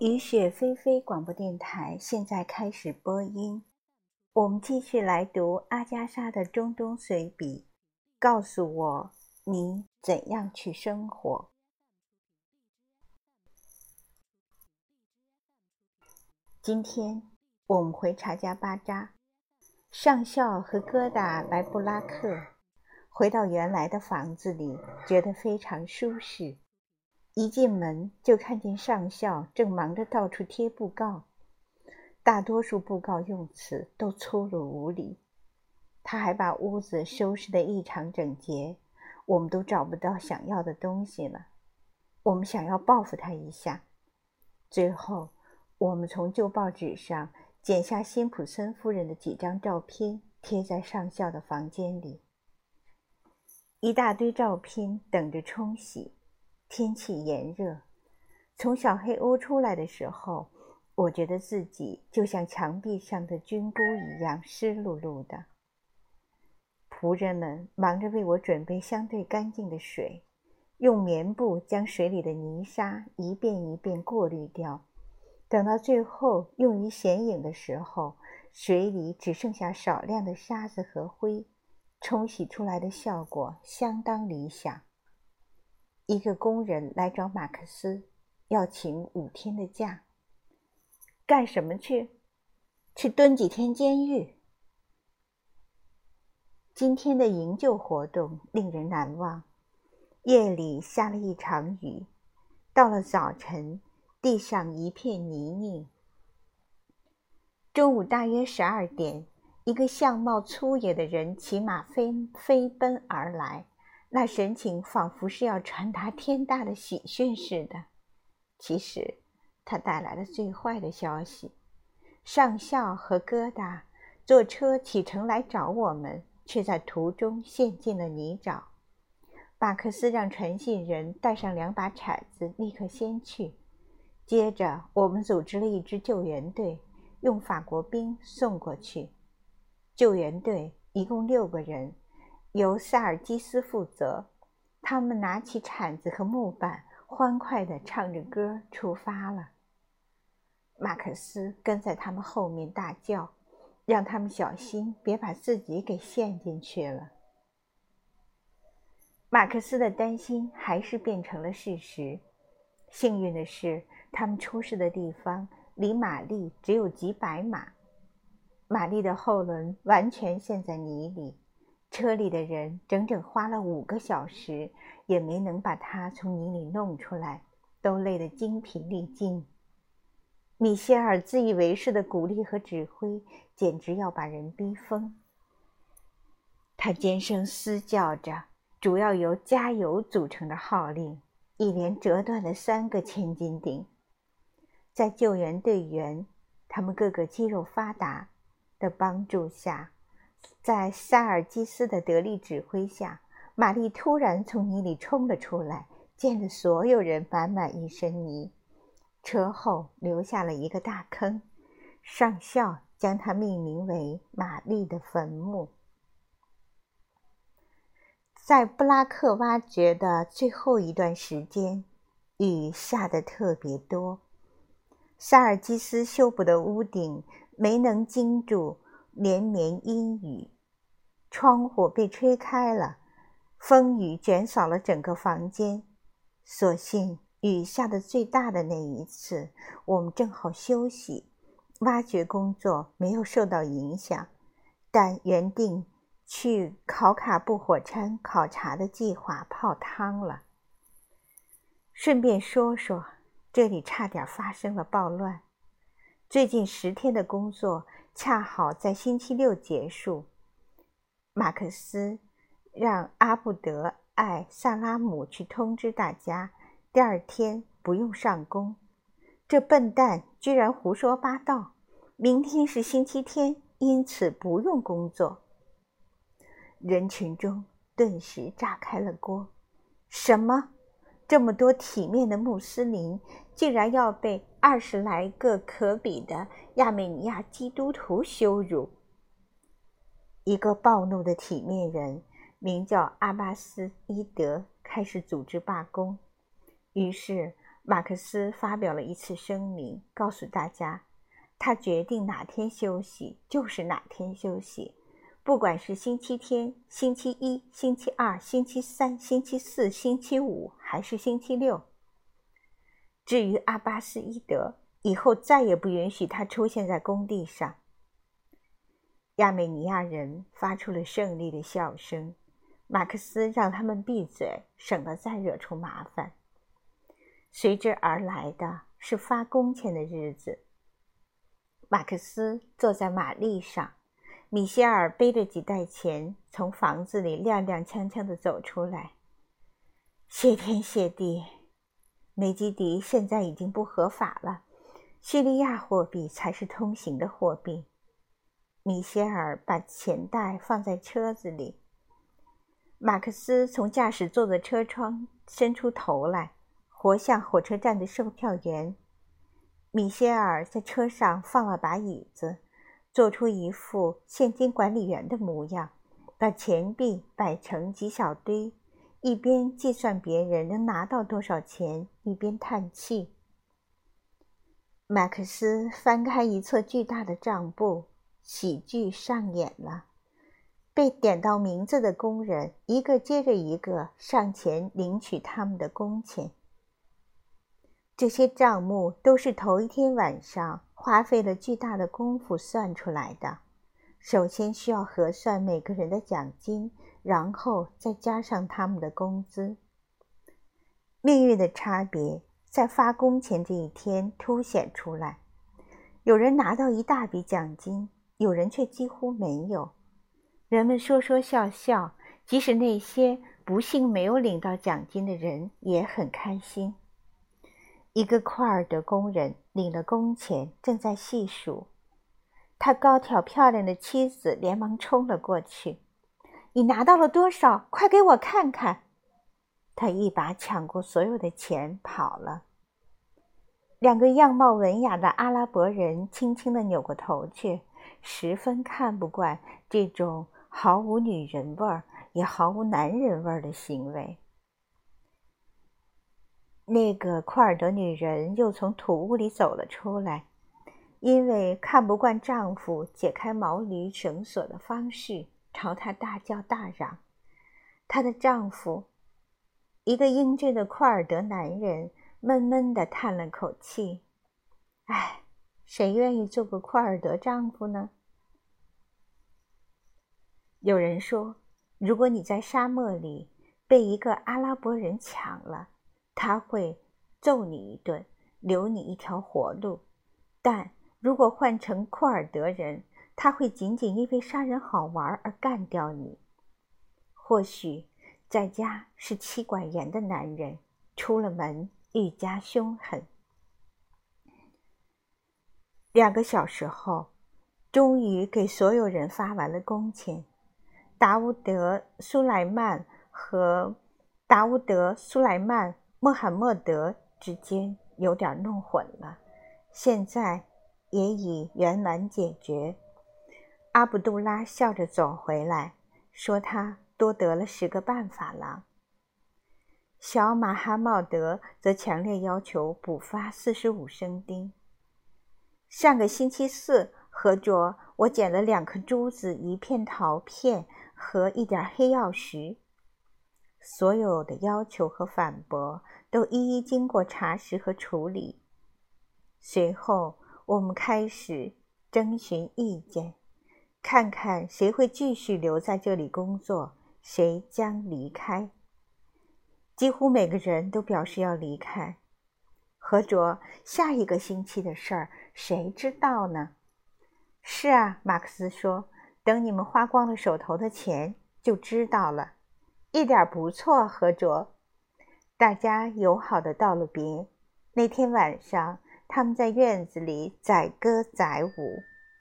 雨雪霏霏广播电台现在开始播音。我们继续来读阿加莎的中东随笔。告诉我，你怎样去生活？今天我们回查加巴扎，上校和疙瘩来布拉克，回到原来的房子里，觉得非常舒适。一进门就看见上校正忙着到处贴布告，大多数布告用词都粗鲁无礼。他还把屋子收拾得异常整洁，我们都找不到想要的东西了。我们想要报复他一下。最后，我们从旧报纸上剪下辛普森夫人的几张照片，贴在上校的房间里。一大堆照片等着冲洗。天气炎热，从小黑屋出来的时候，我觉得自己就像墙壁上的菌菇一样湿漉漉的。仆人们忙着为我准备相对干净的水，用棉布将水里的泥沙一遍一遍过滤掉。等到最后用于显影的时候，水里只剩下少量的沙子和灰，冲洗出来的效果相当理想。一个工人来找马克思，要请五天的假。干什么去？去蹲几天监狱。今天的营救活动令人难忘。夜里下了一场雨，到了早晨，地上一片泥泞。中午大约十二点，一个相貌粗野的人骑马飞飞奔而来。那神情仿佛是要传达天大的喜讯似的。其实，他带来了最坏的消息：上校和疙瘩坐车启程来找我们，却在途中陷进了泥沼。马克思让传信人带上两把铲子，立刻先去。接着，我们组织了一支救援队，用法国兵送过去。救援队一共六个人。由萨尔基斯负责，他们拿起铲子和木板，欢快地唱着歌出发了。马克思跟在他们后面大叫，让他们小心，别把自己给陷进去了。马克思的担心还是变成了事实。幸运的是，他们出事的地方离玛丽只有几百码，玛丽的后轮完全陷在泥里。车里的人整整花了五个小时，也没能把他从泥里弄出来，都累得精疲力尽。米歇尔自以为是的鼓励和指挥，简直要把人逼疯。他尖声嘶叫着，主要由“加油”组成的号令，一连折断了三个千斤顶。在救援队员，他们个个肌肉发达的帮助下。在塞尔基斯的得力指挥下，玛丽突然从泥里冲了出来，溅得所有人满满一身泥。车后留下了一个大坑，上校将它命名为“玛丽的坟墓”。在布拉克挖掘的最后一段时间，雨下得特别多，塞尔基斯修补的屋顶没能经住。连绵阴雨，窗户被吹开了，风雨卷扫了整个房间。所幸雨下的最大的那一次，我们正好休息，挖掘工作没有受到影响。但原定去考卡布火山考察的计划泡汤了。顺便说说，这里差点发生了暴乱。最近十天的工作。恰好在星期六结束。马克思让阿布德·艾萨拉姆去通知大家，第二天不用上工。这笨蛋居然胡说八道！明天是星期天，因此不用工作。人群中顿时炸开了锅。什么？这么多体面的穆斯林，竟然要被二十来个可比的亚美尼亚基督徒羞辱！一个暴怒的体面人，名叫阿巴斯·伊德，开始组织罢工。于是，马克思发表了一次声明，告诉大家，他决定哪天休息就是哪天休息，不管是星期天、星期一、星期二、星期三、星期四、星期五，还是星期六。至于阿巴斯伊德，以后再也不允许他出现在工地上。亚美尼亚人发出了胜利的笑声。马克思让他们闭嘴，省得再惹出麻烦。随之而来的是发工钱的日子。马克思坐在马力上，米歇尔背着几袋钱从房子里踉踉跄跄地走出来。谢天谢地，梅基迪现在已经不合法了，叙利亚货币才是通行的货币。米歇尔把钱袋放在车子里。马克思从驾驶座的车窗伸出头来，活像火车站的售票员。米歇尔在车上放了把椅子，做出一副现金管理员的模样，把钱币摆成几小堆，一边计算别人能拿到多少钱，一边叹气。马克思翻开一册巨大的账簿，喜剧上演了。被点到名字的工人一个接着一个上前领取他们的工钱。这些账目都是头一天晚上花费了巨大的功夫算出来的。首先需要核算每个人的奖金，然后再加上他们的工资。命运的差别在发工钱这一天凸显出来：有人拿到一大笔奖金，有人却几乎没有。人们说说笑笑，即使那些不幸没有领到奖金的人也很开心。一个库尔德工人领了工钱，正在细数。他高挑漂亮的妻子连忙冲了过去：“你拿到了多少？快给我看看！”他一把抢过所有的钱跑了。两个样貌文雅的阿拉伯人轻轻地扭过头去，十分看不惯这种。毫无女人味儿，也毫无男人味儿的行为。那个库尔德女人又从土屋里走了出来，因为看不惯丈夫解开毛驴绳索的方式，朝她大叫大嚷。她的丈夫，一个英俊的库尔德男人，闷闷地叹了口气：“唉，谁愿意做个库尔德丈夫呢？”有人说，如果你在沙漠里被一个阿拉伯人抢了，他会揍你一顿，留你一条活路；但如果换成库尔德人，他会仅仅因为杀人好玩而干掉你。或许在家是妻管严的男人，出了门愈加凶狠。两个小时后，终于给所有人发完了工钱。达乌德·苏莱曼和达乌德·苏莱曼·穆罕默德之间有点弄混了，现在也已圆满解决。阿卜杜拉笑着走回来，说他多得了十个办法了。小马哈茂德则强烈要求补发四十五升丁。上个星期四，合着我捡了两颗珠子，一片陶片。和一点黑曜石，所有的要求和反驳都一一经过查实和处理。随后，我们开始征询意见，看看谁会继续留在这里工作，谁将离开。几乎每个人都表示要离开。何卓，下一个星期的事儿谁知道呢？是啊，马克思说。等你们花光了手头的钱，就知道了。一点不错，何卓。大家友好的道了别。那天晚上，他们在院子里载歌载舞。